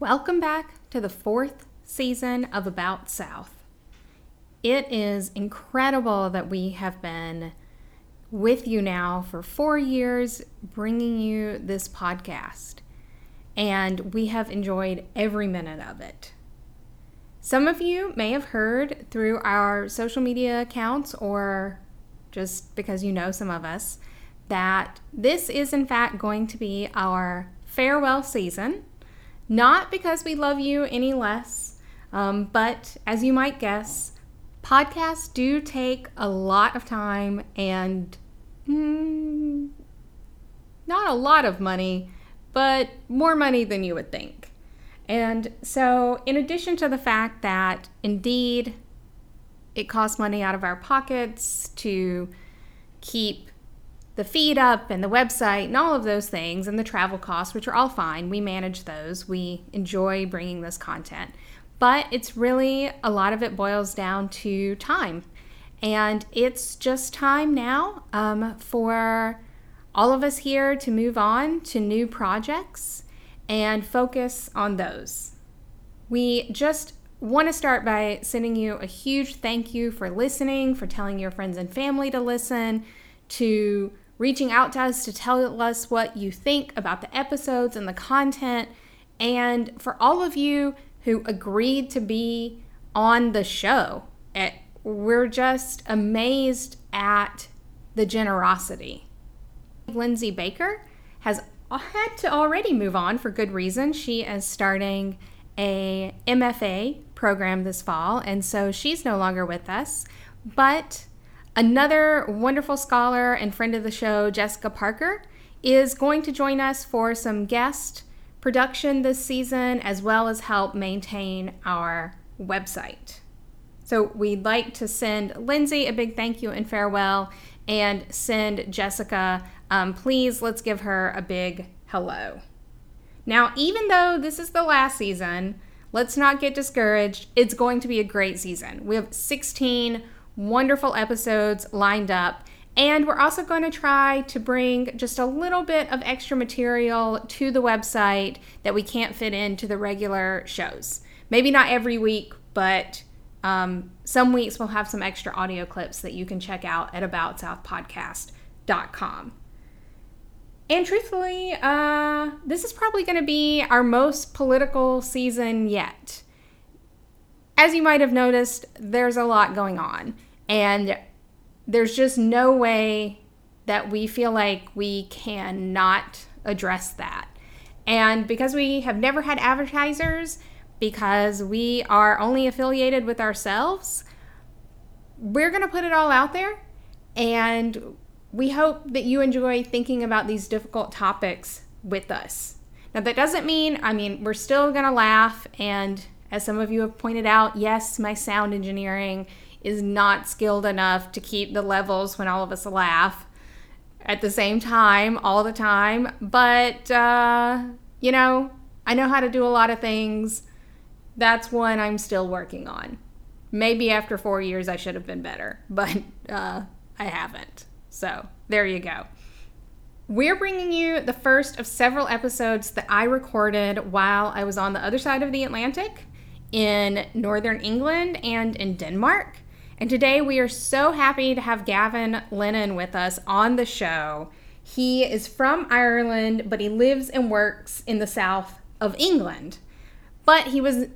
Welcome back to the fourth season of About South. It is incredible that we have been with you now for four years, bringing you this podcast, and we have enjoyed every minute of it. Some of you may have heard through our social media accounts or just because you know some of us that this is, in fact, going to be our farewell season. Not because we love you any less, um, but as you might guess, podcasts do take a lot of time and mm, not a lot of money, but more money than you would think. And so, in addition to the fact that indeed it costs money out of our pockets to keep the feed up and the website and all of those things and the travel costs, which are all fine. We manage those. We enjoy bringing this content. But it's really a lot of it boils down to time. And it's just time now um, for all of us here to move on to new projects and focus on those. We just want to start by sending you a huge thank you for listening, for telling your friends and family to listen, to reaching out to us to tell us what you think about the episodes and the content, and for all of you who agreed to be on the show. Eh, we're just amazed at the generosity. Lindsay Baker has had to already move on for good reason. She is starting a MFA program this fall, and so she's no longer with us. But another wonderful scholar and friend of the show, Jessica Parker, is going to join us for some guest production this season, as well as help maintain our website. So we'd like to send Lindsay a big thank you and farewell, and send Jessica, um, please let's give her a big hello. Now, even though this is the last season, let's not get discouraged. It's going to be a great season. We have 16 wonderful episodes lined up. And we're also going to try to bring just a little bit of extra material to the website that we can't fit into the regular shows. Maybe not every week, but um, some weeks we'll have some extra audio clips that you can check out at aboutsouthpodcast.com. And truthfully, uh, this is probably going to be our most political season yet. As you might have noticed, there's a lot going on. And there's just no way that we feel like we cannot address that. And because we have never had advertisers, because we are only affiliated with ourselves, we're going to put it all out there. And we hope that you enjoy thinking about these difficult topics with us. Now, that doesn't mean, I mean, we're still going to laugh. And as some of you have pointed out, yes, my sound engineering is not skilled enough to keep the levels when all of us laugh at the same time all the time. But, uh, you know, I know how to do a lot of things. That's one I'm still working on. Maybe after four years, I should have been better, but uh, I haven't. So there you go. We're bringing you the first of several episodes that I recorded while I was on the other side of the Atlantic in northern England and in Denmark. And today we are so happy to have Gavan Lennon with us on the show. He is from Ireland, but he lives and works in the south of England. But he was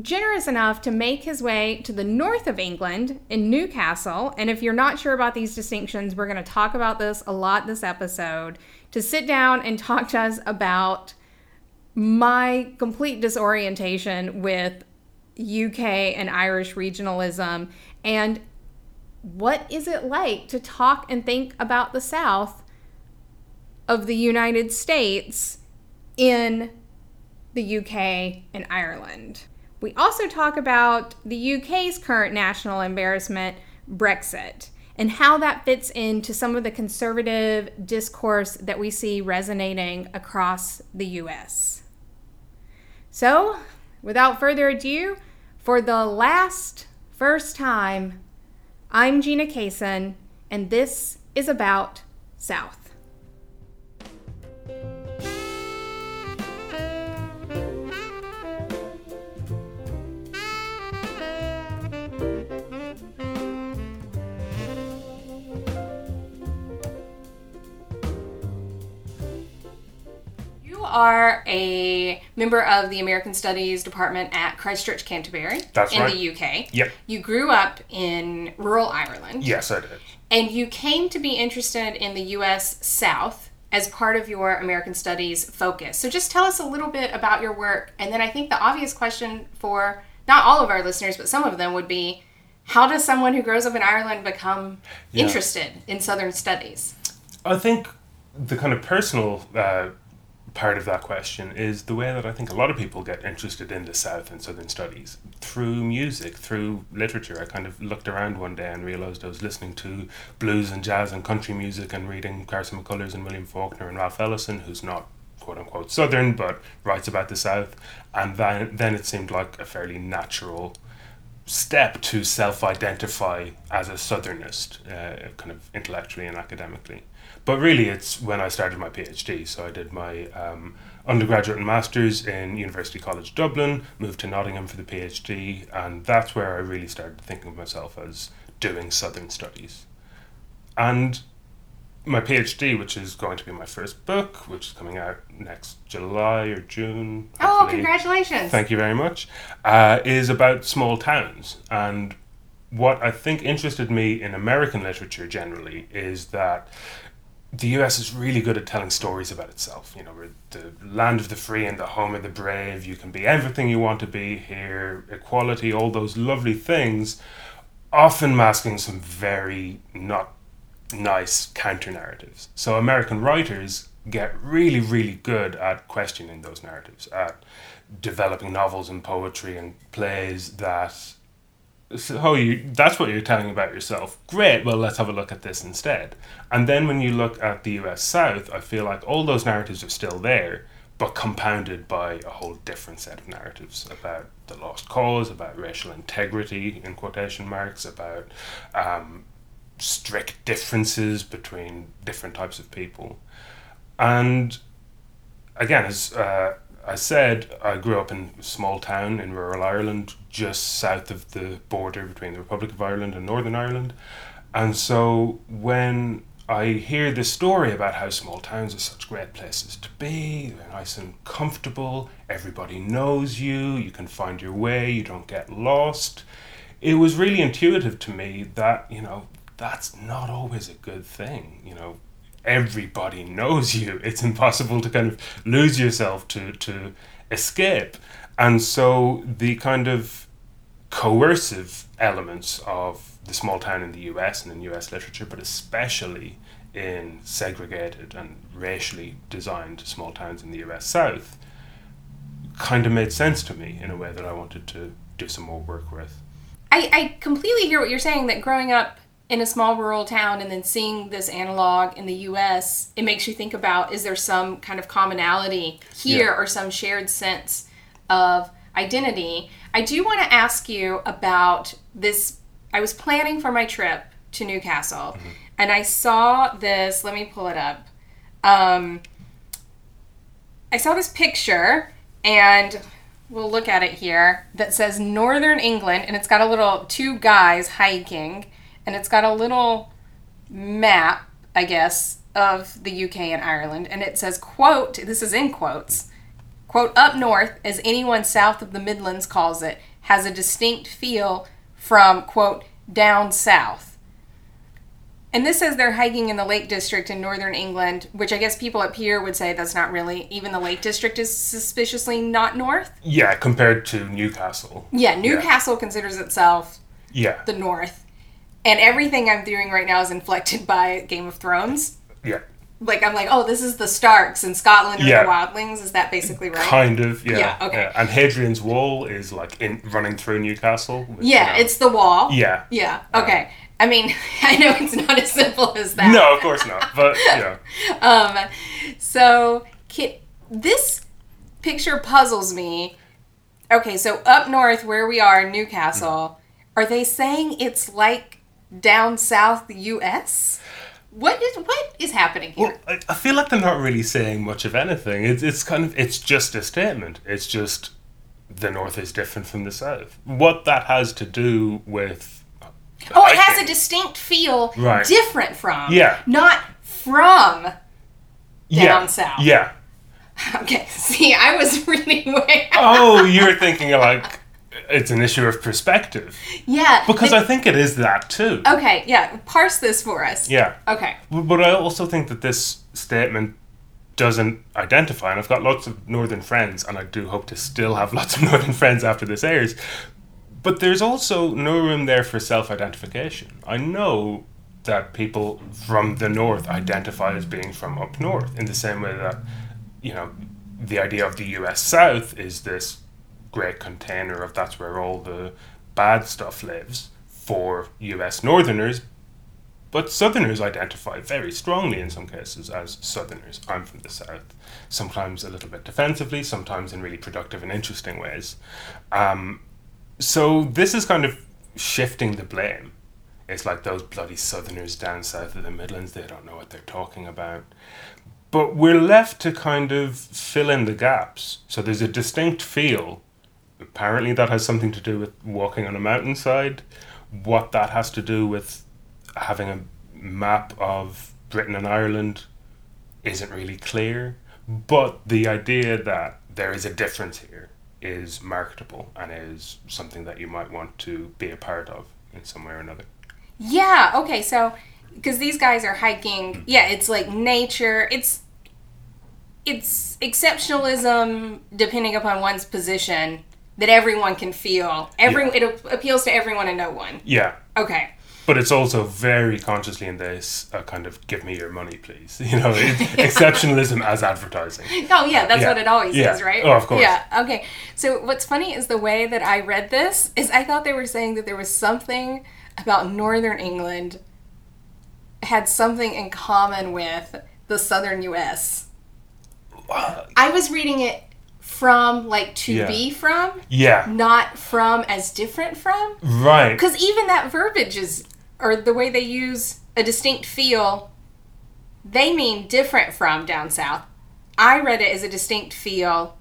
generous enough to make his way to the north of England in Newcastle. And if you're not sure about these distinctions, we're going to talk about this a lot this episode to sit down and talk to us about my complete disorientation with UK and Irish regionalism and what is it like to talk and think about the South of the United States in the UK and Ireland? We also talk about the UK's current national embarrassment, Brexit, and how that fits into some of the conservative discourse that we see resonating across the US. So, without further ado, for the last first time, I'm Gina Caison, and this is about South. Are a member of the American Studies department at Christ Church Canterbury That's in right. the UK. Yep. You grew up in rural Ireland. Yes, I did. And you came to be interested in the US South as part of your American Studies focus. So just tell us a little bit about your work. And then I think the obvious question for not all of our listeners, but some of them would be how does someone who grows up in Ireland become Yeah. interested in Southern studies? I think the kind of personal uh, part of that question is the way that I think a lot of people get interested in the South and Southern studies through music, through literature. I kind of looked around one day and realized I was listening to blues and jazz and country music and reading Carson McCullers and William Faulkner and Ralph Ellison, who's not quote unquote Southern but writes about the South. And then, then it seemed like a fairly natural step to self-identify as a southernist uh, kind of intellectually and academically but really it's when i started my phd so i did my um, undergraduate and masters in university college dublin moved to nottingham for the phd and that's where i really started thinking of myself as doing southern studies and my phd which is going to be my first book which is coming out next july or june Oh, hopefully. congratulations. Thank you very much. Uh, is about small towns. And what I think interested me in American literature generally is that the US is really good at telling stories about itself. You know, we're the land of the free and the home of the brave. You can be everything you want to be here, equality, all those lovely things, often masking some very not nice counter narratives. So American writers get really, really good at questioning those narratives, at developing novels and poetry and plays that so, oh you that's what you're telling about yourself. Great well let's have a look at this instead. And then when you look at the US South I feel like all those narratives are still there but compounded by a whole different set of narratives about the lost cause about racial integrity in quotation marks about um, strict differences between different types of people. And again as uh, I said I grew up in a small town in rural Ireland, just south of the border between the Republic of Ireland and Northern Ireland. And so when I hear this story about how small towns are such great places to be, they're nice and comfortable, everybody knows you, you can find your way, you don't get lost, it was really intuitive to me that, you know, that's not always a good thing. You know, everybody knows you. It's impossible to kind of lose yourself to to escape. And so the kind of coercive elements of the small town in the US and in US literature, but especially in segregated and racially designed small towns in the US South, kind of made sense to me in a way that I wanted to do some more work with. I, I completely hear what you're saying that growing up in a small rural town and then seeing this analog in the US, it makes you think about is there some kind of commonality here Yeah. or some shared sense of identity? I do want to ask you about this. I was planning for my trip to Newcastle and I saw this, let me pull it up. Um, I saw this picture and we'll look at it here that says Northern England and it's got a little two guys hiking and it's got a little map, I guess, of the UK and Ireland and it says quote, this is in quotes. Quote, up north, as anyone south of the Midlands calls it, has a distinct feel from, quote, down south. And this says they're hiking in the Lake District in northern England, which I guess people up here would say that's not really, even the Lake District is suspiciously not north. Yeah, compared to Newcastle. Yeah, Newcastle considers itself Yeah. the north. And everything I'm doing right now is inflected by Game of Thrones. Yeah. Like, I'm like, oh, this is the Starks and Scotland Yeah. the Wildlings. Is that basically right? Kind of, yeah. Yeah, okay. And Hadrian's Wall is like in running through Newcastle. yeah, you know- it's the wall. Yeah. Yeah, okay. I mean, I know it's not as simple as that. No, of course not. But know, Um, so ki- this picture puzzles me. Okay, so up north where we are in Newcastle, are they saying it's like down south the U.S.? What is what is happening here? well, I, I feel like they're not really saying much of anything. It's it's kind of it's just a statement. It's just the north is different from the south. What that has to do with oh, it has a distinct feel, Right. different from, Yeah. not from. yeah, down south. Yeah. Okay, see, I was reading way. oh, you're thinking like it's an issue of perspective. Yeah. Because I think it is that too. Okay, yeah. Parse this for us. Yeah. Okay. But I also think that this statement doesn't identify, and I've got lots of northern friends, and I do hope to still have lots of northern friends after this airs. But there's also no room there for self identification. I know that people from the north identify as being from up north in the same way that, you know, the idea of the US South is this great container of that's where all the bad stuff lives for US Northerners, but Southerners identify very strongly in some cases as Southerners. I'm from the South. Sometimes a little bit defensively, sometimes in really productive and interesting ways. Um, so this is kind of shifting the blame. It's like those bloody Southerners down south of the Midlands, they don't know what they're talking about. But we're left to kind of fill in the gaps. So there's a distinct feel. Apparently, that has something to do with walking on a mountainside. What that has to do with having a map of Britain and Ireland isn't really clear. But the idea that there is a difference here is marketable and is something that you might want to be a part of in some way or another. Yeah. Okay. So, because these guys are hiking, yeah, it's like nature. It's it's exceptionalism depending upon one's position that everyone can feel. Every Yeah. it ap- appeals to everyone and no one. Yeah, Okay. but it's also very consciously in this uh, kind of give me your money, please. You know, it, exceptionalism as advertising. Oh yeah, that's Yeah. what it always Yeah. is, right? Oh, of course. Yeah. Okay. So what's funny is the way that I read this is I thought they were saying that there was something about Northern England had something in common with the Southern U.S. I was reading it from like to Yeah. be from, Yeah, not from as different from. right. Because even that verbiage is, or the way they use a distinct feel, they mean different from down south. I read it as a distinct feel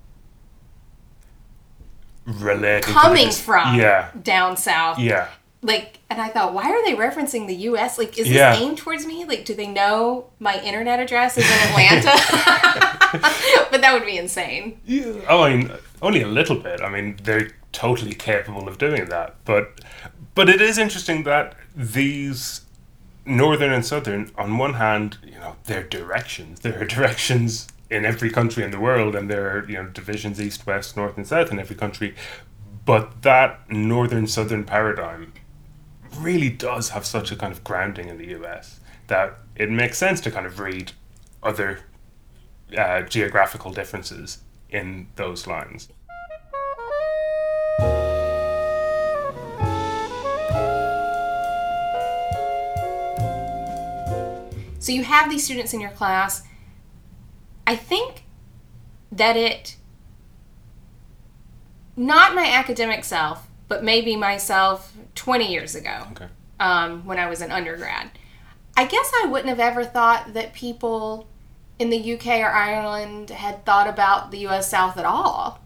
Related coming from Yeah, down south. yeah. Like, and I thought, why are they referencing the U.S.? Like, is this aimed towards me? Like, do they know my internet address is in Atlanta? but that would be insane. Yeah. Oh, I mean, only a little bit. I mean, they're totally capable of doing that. But, but it is interesting that these northern and southern, on one hand, you know, they're directions. There are directions in every country in the world, and there are you know divisions east, west, north, and south in every country. But that northern southern paradigm really does have such a kind of grounding in the US that it makes sense to kind of read other uh, geographical differences in those lines. So you have these students in your class. I think that it, not my academic self, but maybe myself 20 years ago Okay. um, when I was an undergrad. I guess I wouldn't have ever thought that people in the UK or Ireland had thought about the US South at all.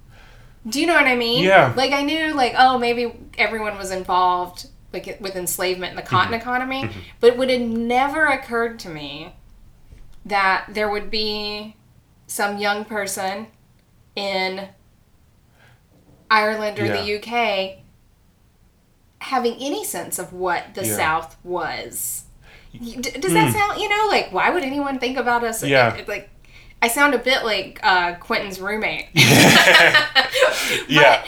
Do you know what I mean? Yeah. Like I knew like oh maybe everyone was involved like with enslavement in the cotton Mm-hmm. economy, but it would have never occurred to me that there would be some young person in Ireland or Yeah. the UK having any sense of what the Yeah. South was. D- Does that sound, you know, like why would anyone think about us? Yeah. It- like, I sound a bit like uh, Quentin's roommate. Yeah.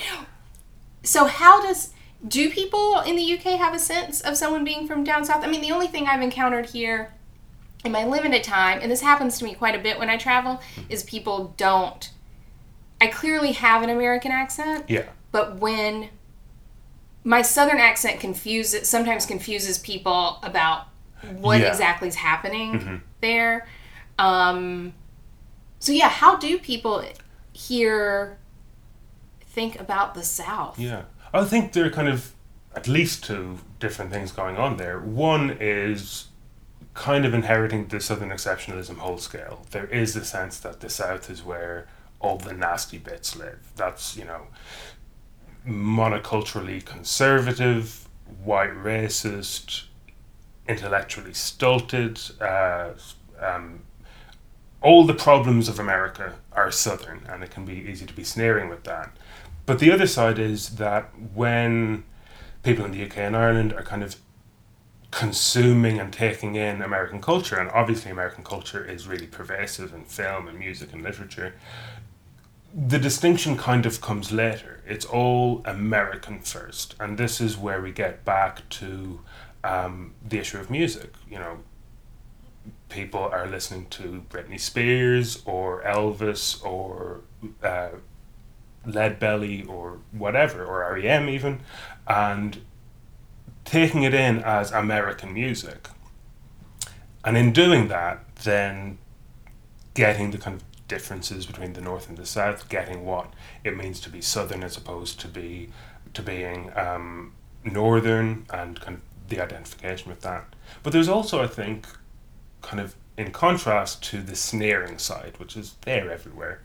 So how does do people in the UK have a sense of someone being from down south? I mean, the only thing I've encountered here in my limited time, and this happens to me quite a bit when I travel, is people don't. I clearly have an American accent, Yeah. but when my southern accent confuses sometimes confuses people about what Yeah. exactly is happening there. Um, so yeah, how do people here think about the South? Yeah. I think there are kind of at least two different things going on there. One is kind of inheriting the Southern exceptionalism whole scale. There is the sense that the South is where all the nasty bits live. That's, you know, monoculturally conservative, white racist, intellectually stulted, uh, um, all the problems of America are Southern, and it can be easy to be sneering with that. But the other side is that when people in the UK and Ireland are kind of consuming and taking in American culture, and obviously American culture is really pervasive in film and music and literature, the distinction kind of comes later. It's all American first, and this is where we get back to um, the issue of music. You know, people are listening to Britney Spears or Elvis or uh, Lead Belly or whatever, or REM even, and taking it in as American music. And in doing that, then getting the kind of differences between the North and the South, getting what it means to be Southern as opposed to be to being um, Northern, and kind of the identification with that. But there's also, I think, kind of in contrast to the sneering side, which is there everywhere.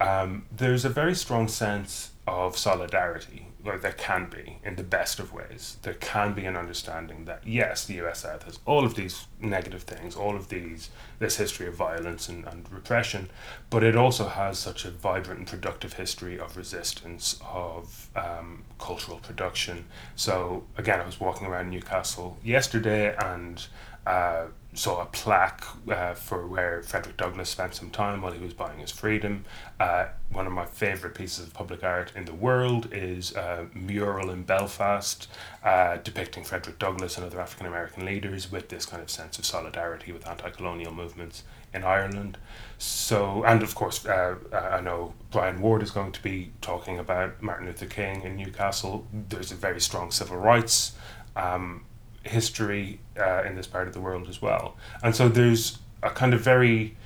Um, there's a very strong sense of solidarity or there can be in the best of ways. There can be an understanding that yes the US South has all of these negative things all of these this history of violence and, and repression but it also has such a vibrant and productive history of resistance of um, cultural production. So again I was walking around Newcastle yesterday and uh, saw a plaque uh, for where Frederick Douglass spent some time while he was buying his freedom. Uh, one of my favourite pieces of public art in the world is a mural in Belfast uh, depicting Frederick Douglass and other African American leaders with this kind of sense of solidarity with anti colonial movements in Ireland. So, and of course, uh, I know Brian Ward is going to be talking about Martin Luther King in Newcastle. There's a very strong civil rights. Um, history uh, in this part of the world as well. And so there's a kind of very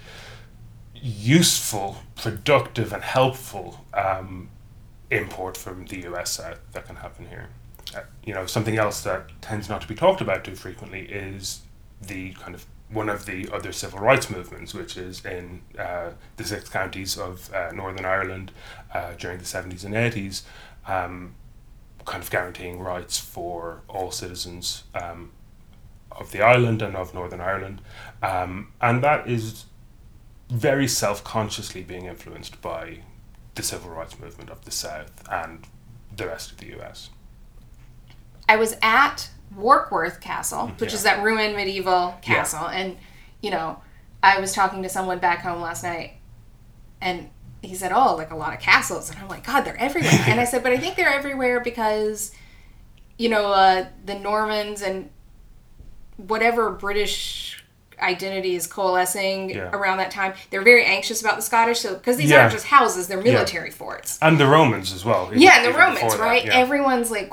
useful, productive, and helpful um, import from the US South that can happen here. Uh, you know, something else that tends not to be talked about too frequently is the kind of one of the other civil rights movements, which is in uh, the six counties of uh, Northern Ireland uh, during the 70s and 80s. Um, kind of guaranteeing rights for all citizens um, of the island and of Northern Ireland. Um, and that is very self consciously being influenced by the civil rights movement of the South and the rest of the US. I was at Warkworth Castle, which yeah. is that ruined medieval castle, yeah. and you know, I was talking to someone back home last night, and he said, "Oh, like a lot of castles," and I'm like, "God, they're everywhere." and I said, "But I think they're everywhere because, you know, uh, the Normans and whatever British identity is coalescing yeah. around that time. They're very anxious about the Scottish, so because these yeah. aren't just houses; they're military yeah. forts. And the Romans as well. Even, yeah, and the Romans, right? Everyone's like,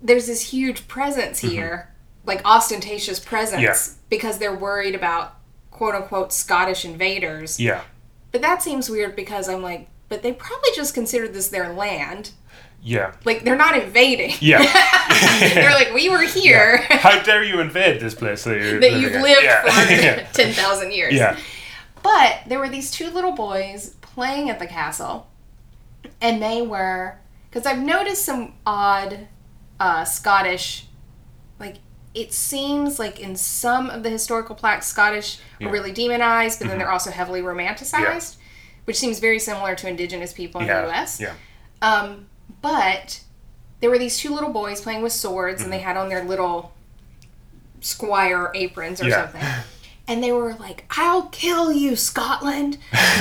there's this huge presence mm-hmm. here, mm-hmm. like ostentatious presence, because they're worried about quote unquote Scottish invaders. Yeah. But that seems weird because I'm like, but they probably just considered this their land. Yeah. Like they're not invading. Yeah. they're like, we were here. Yeah. How dare you invade this place that, that you've at? lived yeah. for ten thousand years? Yeah. But there were these two little boys playing at the castle, and they were because I've noticed some odd uh, Scottish, it seems like in some of the historical plaques, Scottish yeah. are really demonized, but then mm-hmm. they're also heavily romanticized, yeah. which seems very similar to indigenous people in yeah. the U.S. Yeah. Um, but there were these two little boys playing with swords, mm-hmm. and they mm-hmm. had on their little squire aprons or something. And they were like, I'll kill you, Scotland!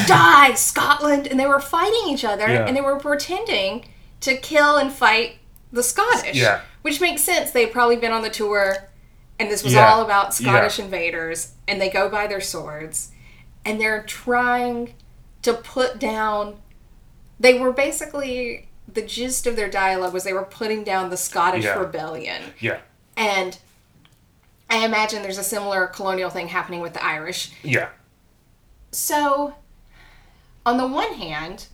Die, Scotland! And they were fighting each other, and they were pretending to kill and fight the Scottish. Yeah. Which makes sense. They've probably been on the tour and this was yeah. all about Scottish yeah. invaders and they go by their swords and they're trying to put down they were basically the gist of their dialogue was they were putting down the Scottish yeah. rebellion. Yeah. And I imagine there's a similar colonial thing happening with the Irish. Yeah. So on the one hand,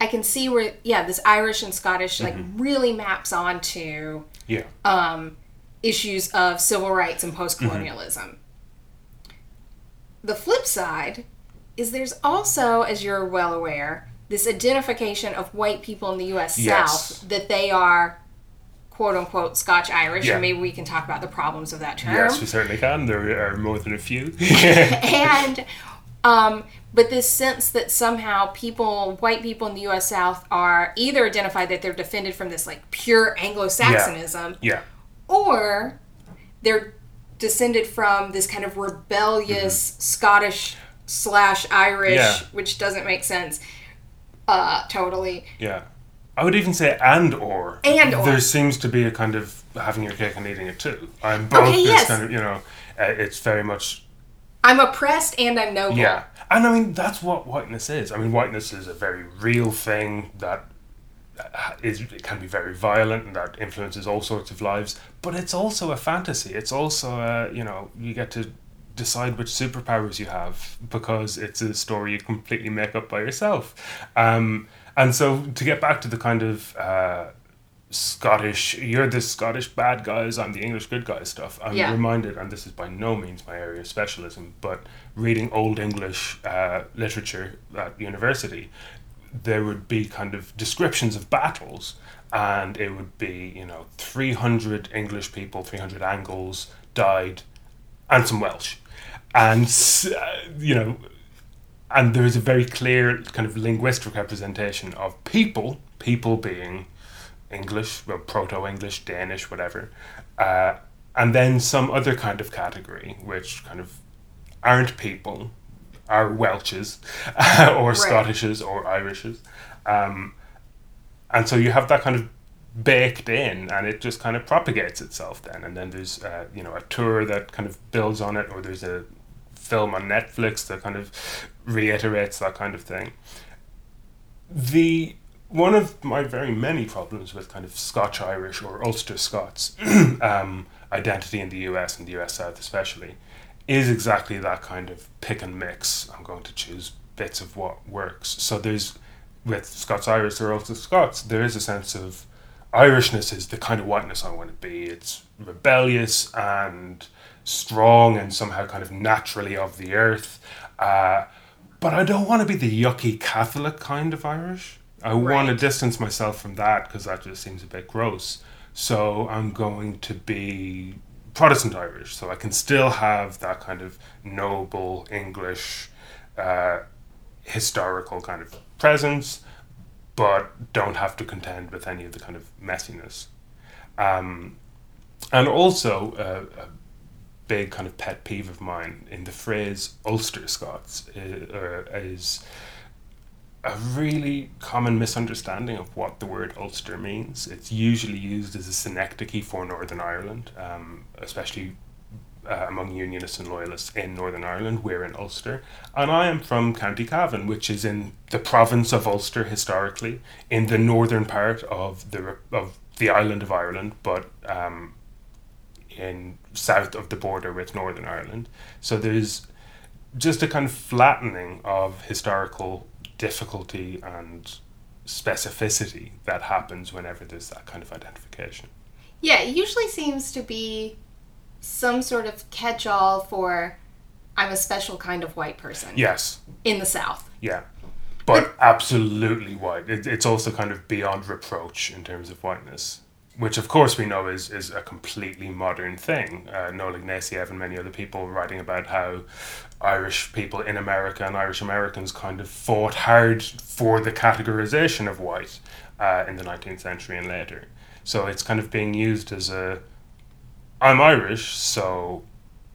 I can see where yeah, this Irish and Scottish like mm-hmm. really maps onto yeah. um issues of civil rights and post colonialism. Mm-hmm. The flip side is there's also, as you're well aware, this identification of white people in the U.S. Yes. South that they are quote unquote Scotch Irish, yeah. and maybe we can talk about the problems of that term. Yes, we certainly can. There are more than a few. and Um, but this sense that somehow people, white people in the U.S. South, are either identified that they're defended from this like pure Anglo-Saxonism, Yeah. or they're descended from this kind of rebellious Scottish slash Irish, Yeah. which doesn't make sense. Uh, totally. Yeah. I would even say and or. And or. There seems to be a kind of having your cake and eating it too. I'm both Okay, this yes. kind of, you know, uh, it's very much I'm oppressed and I'm noble. Yeah, and I mean that's what whiteness is. I mean, whiteness is a very real thing that uh, it can be very violent and that influences all sorts of lives. But it's also a fantasy. It's also a you know you get to decide which superpowers you have because it's a story you completely make up by yourself. Um, and so to get back to the kind of uh, Scottish, you're the Scottish bad guys, I'm the English good guys stuff. I'm Yeah. reminded, and this is by no means my area of specialism, but reading Old English uh, literature at university, there would be kind of descriptions of battles, and it would be, you know, 300 English people, 300 Angles died, and some Welsh. And, uh, you know, and there is a very clear kind of linguistic representation of people, people being English, well, Proto English, Danish, whatever, uh, and then some other kind of category, which kind of aren't people, are Welches, or Scottishes, or Irishes. Um, and so you have that kind of baked in and it just kind of propagates itself then. And then there's uh, you know a tour that kind of builds on it or there's a film on netflix that kind of reiterates that kind of thing. The one of my very many problems with kind of Scotch Irish or Ulster Scots um, identity in the US and the US South especially is exactly that kind of pick and mix. I'm going to choose bits of what works. So there's with Scots Irish or Ulster Scots, there is a sense of Irishness is the kind of whiteness I want to be. It's rebellious and strong and somehow kind of naturally of the earth. Uh, but I don't want to be the yucky Catholic kind of Irish. I want to distance myself from that because that just seems a bit gross. So I'm going to be Protestant Irish. So I can still have that kind of noble English, uh, historical kind of presence, but don't have to contend with any of the kind of messiness. Um, and also, uh, a big kind of pet peeve of mine in the phrase Ulster Scots is, uh, is a really common misunderstanding of what the word Ulster means. It's usually used as a synecdoche for Northern Ireland, um, especially uh, among Unionists and Loyalists in Northern Ireland. We're in Ulster. And I am from County Cavan, which is in the province of Ulster historically, in the northern part of the, of the island of Ireland, but um, in south of the border with Northern Ireland. So there's just a kind of flattening of historical difficulty and specificity that happens whenever there's that kind of identification. Yeah, it usually seems to be some sort of catch all for I'm a special kind of white person Yes, in the South. yeah. But absolutely white. It, it's also kind of beyond reproach in terms of whiteness, which of course we know is, is a completely modern thing. Uh, Noel Ignatiev and many other people writing about how Irish people in America and Irish Americans kind of fought hard for the categorization of white uh, in the 19th century and later. So it's kind of being used as a I'm Irish, so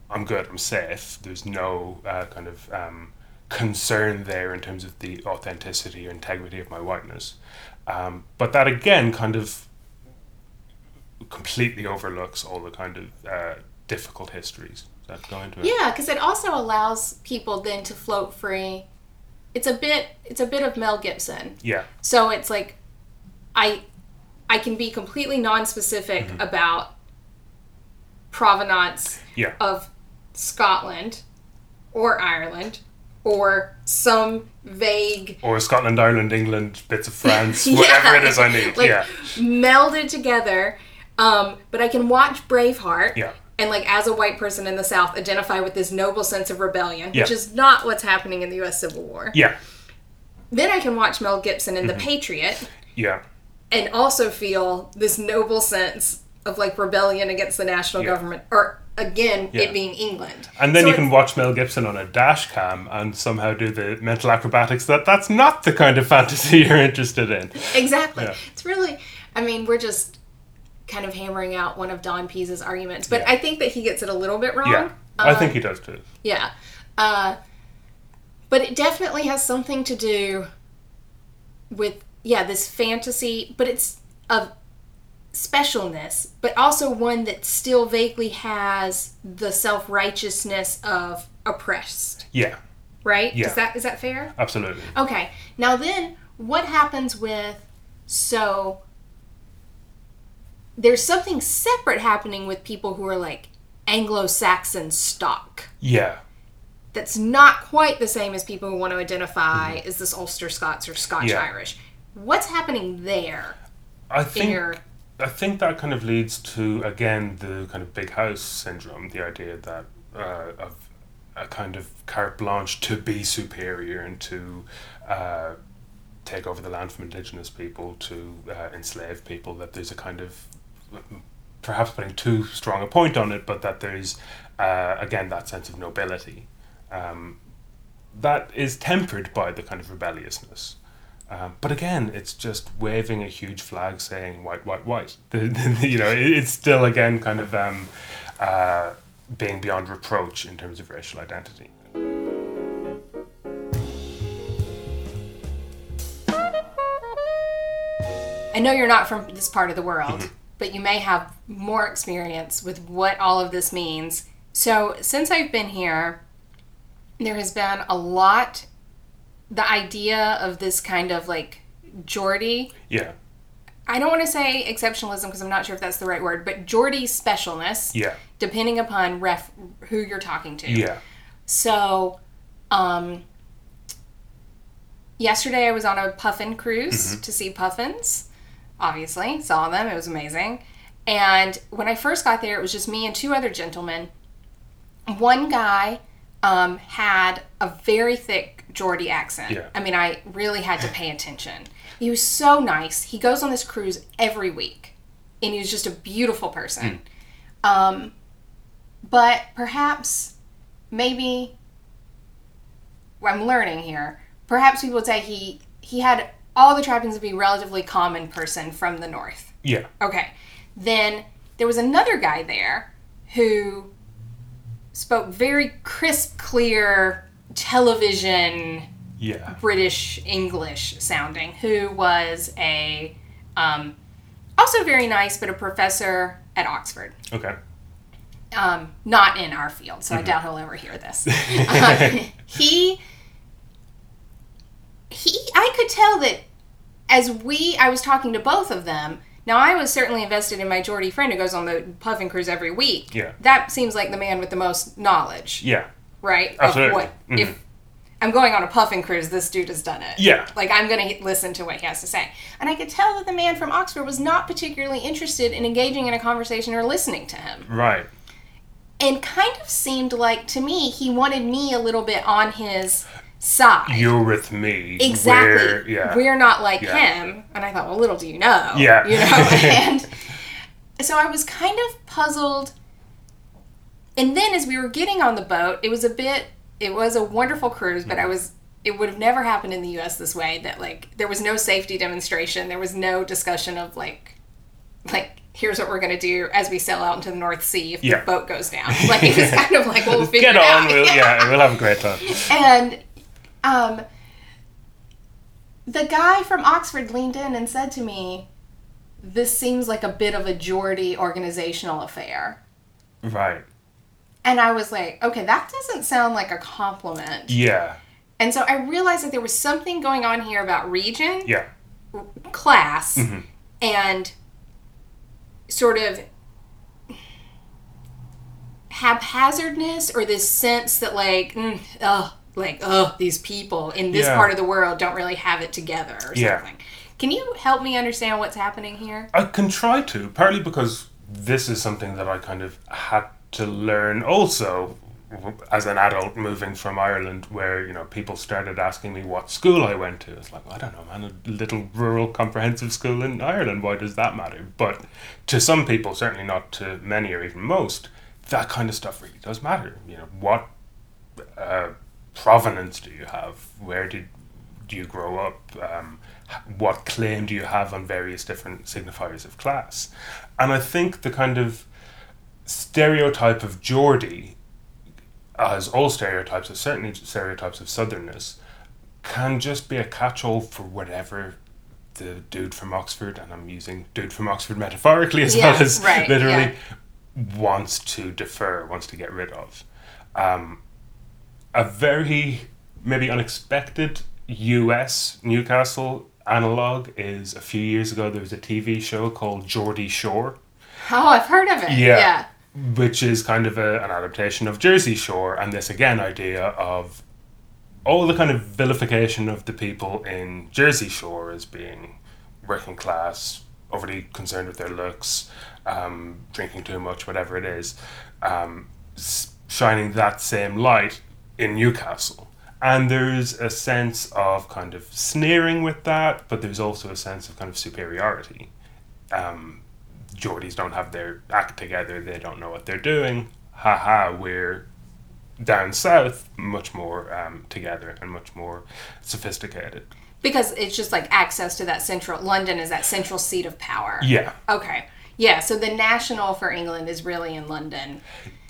I'm good, I'm safe. There's no uh, kind of um, concern there in terms of the authenticity or integrity of my whiteness. Um, but that again kind of completely overlooks all the kind of uh, difficult histories that go into it. Yeah, because it also allows people then to float free. It's a bit it's a bit of Mel Gibson. Yeah. So it's like I I can be completely non-specific Mm-hmm. about provenance Yeah. of Scotland or Ireland or some vague Or Scotland, Ireland, England, bits of France, Yeah. whatever it is I need. like yeah. melded together. Um, but I can watch Braveheart Yeah. And like as a white person in the South identify with this noble sense of rebellion, which is not what's happening in the US Civil War. Yeah. Then I can watch Mel Gibson in Mm-hmm. The Patriot Yeah. and also feel this noble sense of like rebellion against the national Yeah. government or again Yeah. it being England. And then So you can watch Mel Gibson on a dash cam and somehow do the mental acrobatics that that's not the kind of fantasy you're interested in. Exactly. Yeah. It's really, I mean, we're just kind of hammering out one of Don Pease's arguments, but Yeah. I think that he gets it a little bit wrong. Yeah, I Um, think he does too. Yeah. Uh, but it definitely has something to do with, yeah, this fantasy, but it's of specialness, but also one that still vaguely has the self righteousness of oppressed, Yeah, right? Yeah. Is that is that fair? absolutely. Okay. Now then, what happens with so there's something separate happening with people who are like Anglo-Saxon stock. Yeah, That's not quite the same as people who want to identify as this Ulster Scots or Scotch Yeah. Irish. What's happening there I think your I think that kind of leads to again the kind of big house syndrome, the idea that uh, of a kind of carte blanche to be superior and to uh, take over the land from indigenous people, to uh, enslave people. That there's a kind of perhaps putting too strong a point on it, but that there's uh, again that sense of nobility um, that is tempered by the kind of rebelliousness. Um, but again, it's just waving a huge flag saying white, white, white. You know, it, it's still again kind of um, uh, being beyond reproach in terms of racial identity. I know you're not from this part of the world, Mm-hmm. But you may have more experience with what all of this means. So, since I've been here, there has been a lot the idea of this kind of like Geordie. Yeah, I don't want to say exceptionalism because I'm not sure if that's the right word, but Geordie specialness, yeah, depending upon ref who you're talking to. yeah, So, um, yesterday I was on a puffin cruise to see puffins. Obviously, saw them. It was amazing. And when I first got there, it was just me and two other gentlemen. One guy um, had a very thick Geordie accent. Yeah. I mean, I really had to pay attention. He was so nice. He goes on this cruise every week, and he was just a beautiful person. Um, but perhaps, maybe, well, I'm learning here. Perhaps people would say he he had all the trappings of a relatively common person from the north. yeah, Okay. Then there was another guy there who spoke very crisp, clear television yeah, British English sounding, who was a um, also very nice, but a professor at Oxford. okay, Um, not in our field, so I doubt he'll ever hear this. Um, he he, I could tell that as we, I was talking to both of them. Now I was certainly invested in my Geordie friend who goes on the puffin cruise every week. Yeah. that seems like the man with the most knowledge, yeah, right? Absolutely. Of what Mhm. if I'm going on a puffin cruise, this dude has done it. Yeah. Like I'm going to listen to what he has to say. And I could tell that the man from Oxford was not particularly interested in engaging in a conversation or listening to him. right, And kind of seemed like to me he wanted me a little bit on his side. you're with me. exactly. We're, yeah, We're not like Yeah. him. And I thought, well, little do you know. Yeah. You know? and so I was kind of puzzled. And then as we were getting on the boat, it was a bit, it was a wonderful cruise, but I mm-hmm. was, it would have never happened in the US this way that like there was no safety demonstration. There was no discussion of like, like, here's what we're going to do as we sail out into the North Sea if Yeah. the boat goes down. Like, it was kind of like, well, we'll figure Get it on, out. we'll, yeah, we'll have a great time. And um, the guy from Oxford leaned in and said to me, This seems like a bit of a Geordie organizational affair. Right, And I was like, Okay, that doesn't sound like a compliment. yeah, And so I realized that there was something going on here about region, yeah, class, and sort of haphazardness or this sense that like mm, oh like oh these people in this Yeah. part of the world don't really have it together or Yeah. something can you help me understand what's happening here I can try to, partly because this is something that I kind of had to learn also as an adult moving from Ireland, where you know people started asking me what school I went to. It's like I don't know, man, a little rural comprehensive school in Ireland. Why does that matter? But to some people, certainly not to many or even most, that kind of stuff really does matter. You know, what uh, provenance do you have? Where did do you grow up? Um, what claim do you have on various different signifiers of class? And I think the kind of stereotype of Geordie, as all stereotypes, are certainly stereotypes of southernness, can just be a catch-all for whatever the dude from Oxford, and I'm using dude from Oxford metaphorically as Yeah, well as right, literally, wants to defer, wants to get rid of. Um, a very maybe unexpected US Newcastle analog is a few years ago there was a TV show called Geordie Shore Oh, I've heard of it. Yeah. Yeah. which is kind of a, an adaptation of Jersey Shore, and this again idea of all the kind of vilification of the people in Jersey Shore as being working class, overly concerned with their looks, um, drinking too much, whatever it is, um, shining that same light in Newcastle. And there's a sense of kind of sneering with that, but there's also a sense of kind of superiority. Um, Geordies don't have their act together, they don't know what they're doing. Haha, we're down south much more um, together and much more sophisticated. Because it's just like access to that central London is that central seat of power. Yeah. Okay. Yeah, so the national for England is really in London.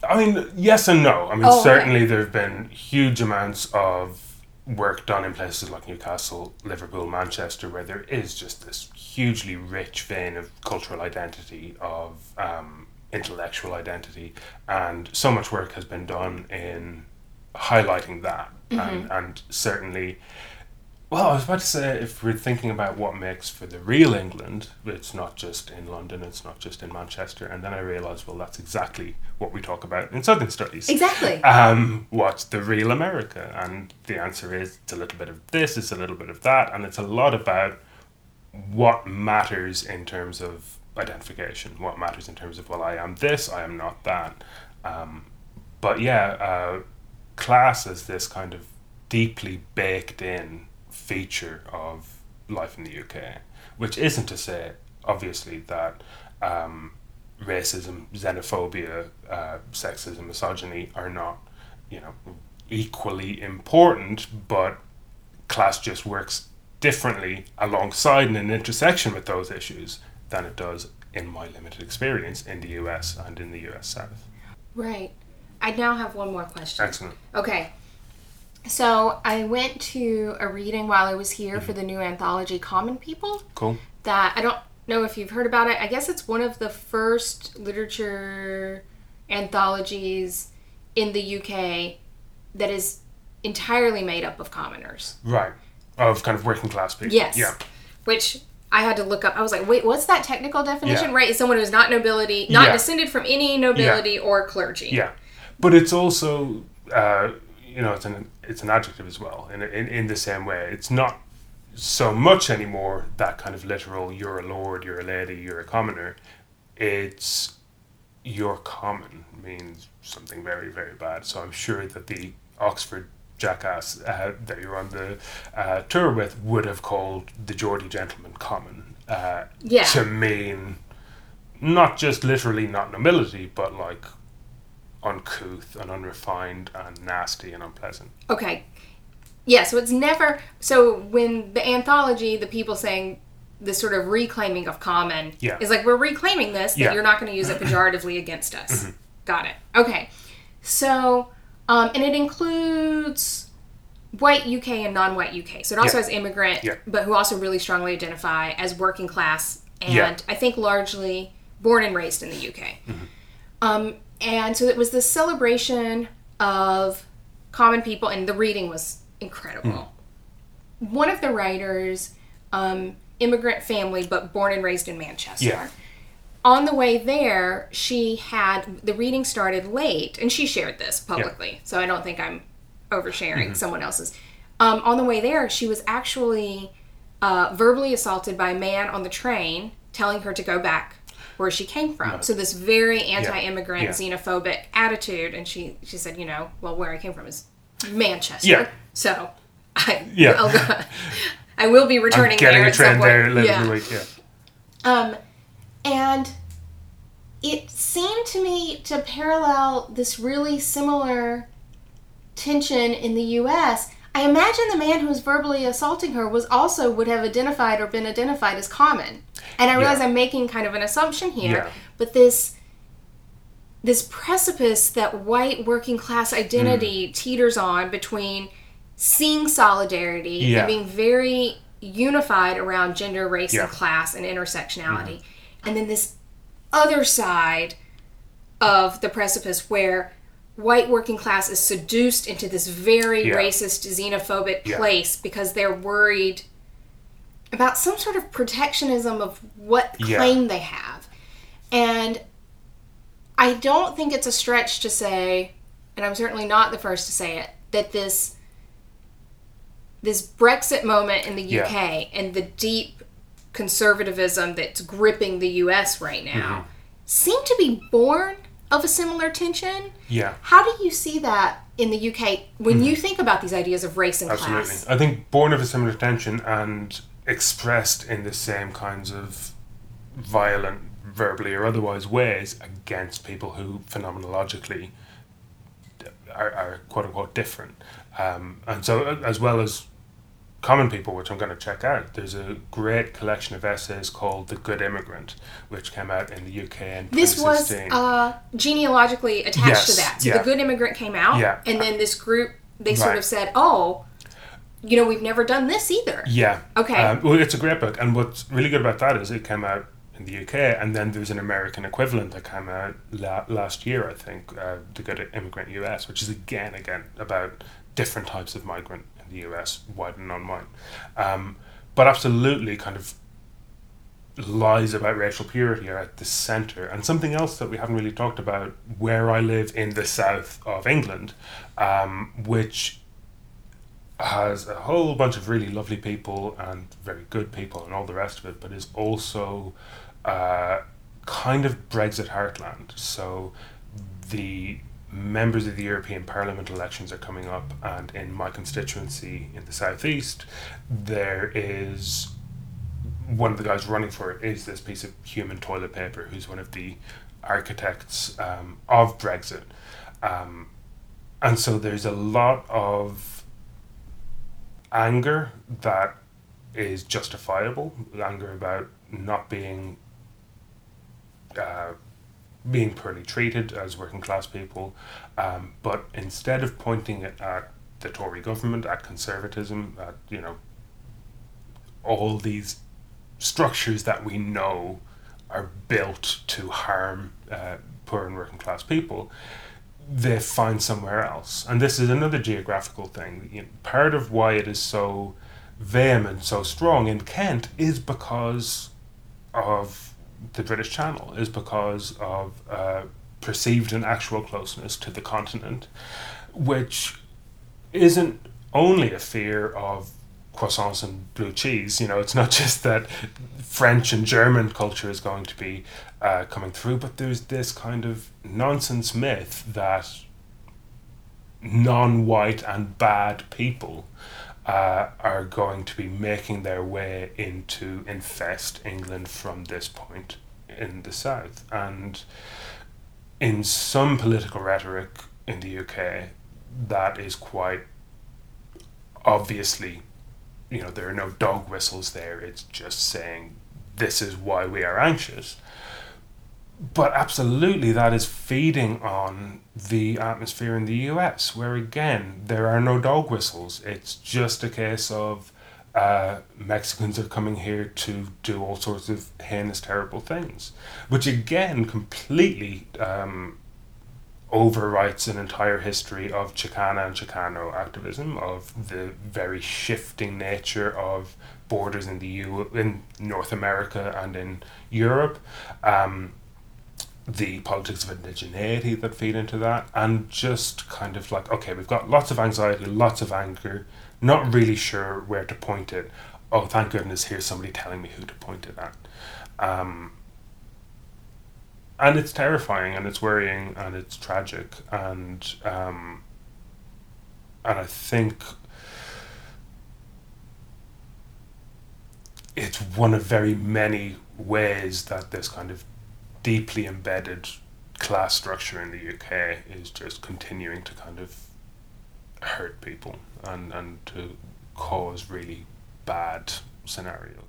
I mean, yes and no. I mean, Oh, okay. certainly there have been huge amounts of work done in places like Newcastle, Liverpool, Manchester, where there is just this hugely rich vein of cultural identity, of um, intellectual identity, and so much work has been done in highlighting that. And, and certainly, well, I was about to say, if we're thinking about what makes for the real England, it's not just in London, it's not just in Manchester. And then I realised, well, that's exactly what we talk about in Southern Studies. Exactly. Um, what's the real America? And the answer is it's a little bit of this, it's a little bit of that, and it's a lot about what matters in terms of identification, what matters in terms of, well, I am this, I am not that. Um, but yeah, uh, class is this kind of deeply baked in feature of life in the UK, which isn't to say, obviously, that um, racism, xenophobia, uh, sexism, misogyny are not, you know, equally important, but class just works differently alongside and in intersection with those issues than it does in my limited experience in the US and in the US South. Right. I now have one more question. Excellent. Okay. So I went to a reading while I was here for the new anthology Common People Cool. that I don't know if you've heard about it. I guess it's one of the first literature anthologies in the UK that is entirely made up of commoners. Right. Of kind of working class people. Yes. Yeah. Which I had to look up. I was like, wait, what's that technical definition? Yeah. Right? It's someone who's not nobility, not Yeah. descended from any nobility or clergy. Yeah. But it's also, uh, you know, it's an it's an adjective as well. In, in in the same way, it's not so much anymore that kind of literal. You're a lord. You're a lady. You're a commoner. It's you're common means something very very bad. So I'm sure that the Oxford jackass uh, that you're on the uh, tour with would have called the Geordie gentleman common uh, Yeah. to mean not just literally not nobility, but like uncouth and unrefined and nasty and unpleasant. Okay. Yeah, so it's never so when the anthology, the people saying this sort of reclaiming of common Yeah. is like we're reclaiming this that Yeah. you're not going to use it pejoratively against us. Got it. Okay. So um, and it includes white UK and non-white UK. So it also Yeah. has immigrant, Yeah. but who also really strongly identify as working class and. I think largely born and raised in the UK. Um, and so it was this celebration of common people, and the reading was incredible. One of the writers, um, immigrant family, but born and raised in Manchester. Yeah. On the way there, she had the reading started late, and she shared this publicly. So I don't think I'm oversharing someone else's. Um, on the way there, she was actually uh, verbally assaulted by a man on the train, telling her to go back where she came from. So this very anti-immigrant, Yeah. xenophobic attitude, and she she said, you know, well, where I came from is Manchester. Yeah. So I Yeah. I'll go- I will be returning Getting there a trend there later yeah. in the week, yeah. Um, and it seemed to me to parallel this really similar tension in the US. I imagine the man who was verbally assaulting her was also would have identified or been identified as common. And I realize Yeah. I'm making kind of an assumption here, Yeah. but this this precipice that white working class Mm. identity teeters on between seeing solidarity Yeah. and being very unified around gender, race, and class and intersectionality. And then this other side of the precipice where white working class is seduced into this very Yeah. racist, xenophobic Yeah. place because they're worried about some sort of protectionism of what Yeah. claim they have. And I don't think it's a stretch to say, and I'm certainly not the first to say it, that this this Brexit moment in the Yeah. UK and the deep conservatism that's gripping the US right now Mm-hmm. seem to be born of a similar tension. Yeah. How do you see that in the UK when you think about these ideas of race and Mm-hmm. Absolutely. I think born of a similar tension and expressed in the same kinds of violent, verbally or otherwise ways against people who phenomenologically are, are quote unquote different. Um, and so, uh, as well as common people, which I'm going to check out, there's a great collection of essays called The Good Immigrant, which came out in the UK in This was uh, genealogically attached to that. So yeah. the Good Immigrant came out, Yeah. and then this group they sort of said, "Oh, you know, we've never done this either." Yeah. Okay. Um, well, it's a great book, and what's really good about that is it came out in the UK, and then there's an American equivalent that came out la- last year, I think, uh, The Good Immigrant US, which is again, again about different types of migrant in the US, white and non-white, um, but absolutely kind of lies about racial purity are at the center. And something else that we haven't really talked about, where I live in the south of England, um, which has a whole bunch of really lovely people and very good people and all the rest of it, but is also uh, kind of Brexit heartland. So the members of the European Parliament elections are coming up, and in my constituency in the southeast, there is one of the guys running for it is this piece of human toilet paper, who's one of the architects um, of Brexit. Um, and so there's a lot of anger that is justifiable, anger about not being uh, being poorly treated as working class people, um, but instead of pointing it at the Tory government, at conservatism, at you know all these structures that we know are built to harm uh, poor and working class people, they find somewhere else. And this is another geographical thing. You know, part of why it is so vehement, so strong in Kent is because of the British Channel, is because of uh, perceived and actual closeness to the continent, which isn't only a fear of croissants and blue cheese. You know, it's not just that French and German culture is going to be uh, coming through, but there's this kind of nonsense myth that non white and bad people uh, are going to be making their way into infest England from this point in the south. And in some political rhetoric in the UK, that is quite obviously, you know, there are no dog whistles there. It's just saying this is why we are anxious. But absolutely, that is feeding on the atmosphere in the US, where again, there are no dog whistles. It's just a case of uh, Mexicans are coming here to do all sorts of heinous, terrible things, which again completely um, overwrites an entire history of Chicana and Chicano activism, of the very shifting nature of borders in the U in North America and in Europe. Um, the politics of indigeneity that feed into that, and just kind of like, okay, we've got lots of anxiety, lots of anger, not really sure where to point it. Oh, thank goodness, here's somebody telling me who to point it at. Um, and it's terrifying, and it's worrying, and it's tragic, and um, and I think it's one of very many ways that this kind of deeply embedded class structure in the UK is just continuing to kind of hurt people and, and to cause really bad scenarios.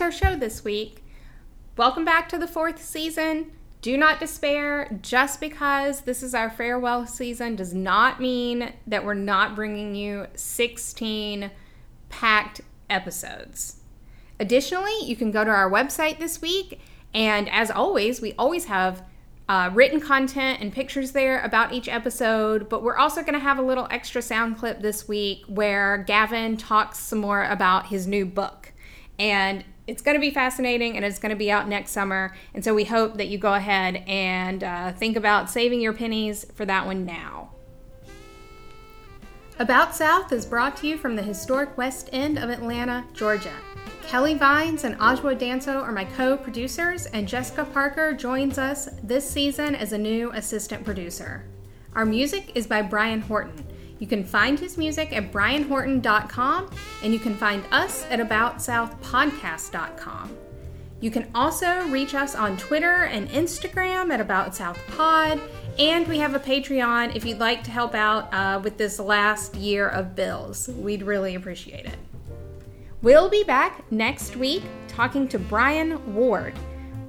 That's our show this week. Welcome back to the fourth season. Do not despair. Just because this is our farewell season does not mean that we're not bringing you 16 packed episodes. Additionally, you can go to our website this week, and as always, we always have uh, written content and pictures there about each episode, but we're also going to have a little extra sound clip this week where Gavan talks some more about his new book. And it's going to be fascinating and it's going to be out next summer. And so we hope that you go ahead and uh, think about saving your pennies for that one now. About South is brought to you from the historic West End of Atlanta, Georgia. Kelly Vines and Adjoa Danso are my co producers, and Jessica Parker joins us this season as a new assistant producer. Our music is by Brian Horton. You can find his music at brianhorton.com and you can find us at aboutsouthpodcast.com. You can also reach us on Twitter and Instagram at About South Pod, and we have a Patreon if you'd like to help out uh, with this last year of bills. We'd really appreciate it. We'll be back next week talking to Brian Ward,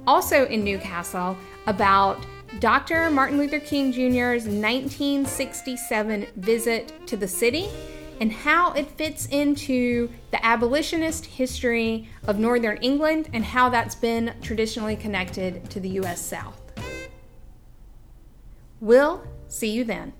also in Newcastle, about Dr. Martin Luther King Jr.'s 1967 visit to the city and how it fits into the abolitionist history of Northern England and how that's been traditionally connected to the U.S. South. We'll see you then.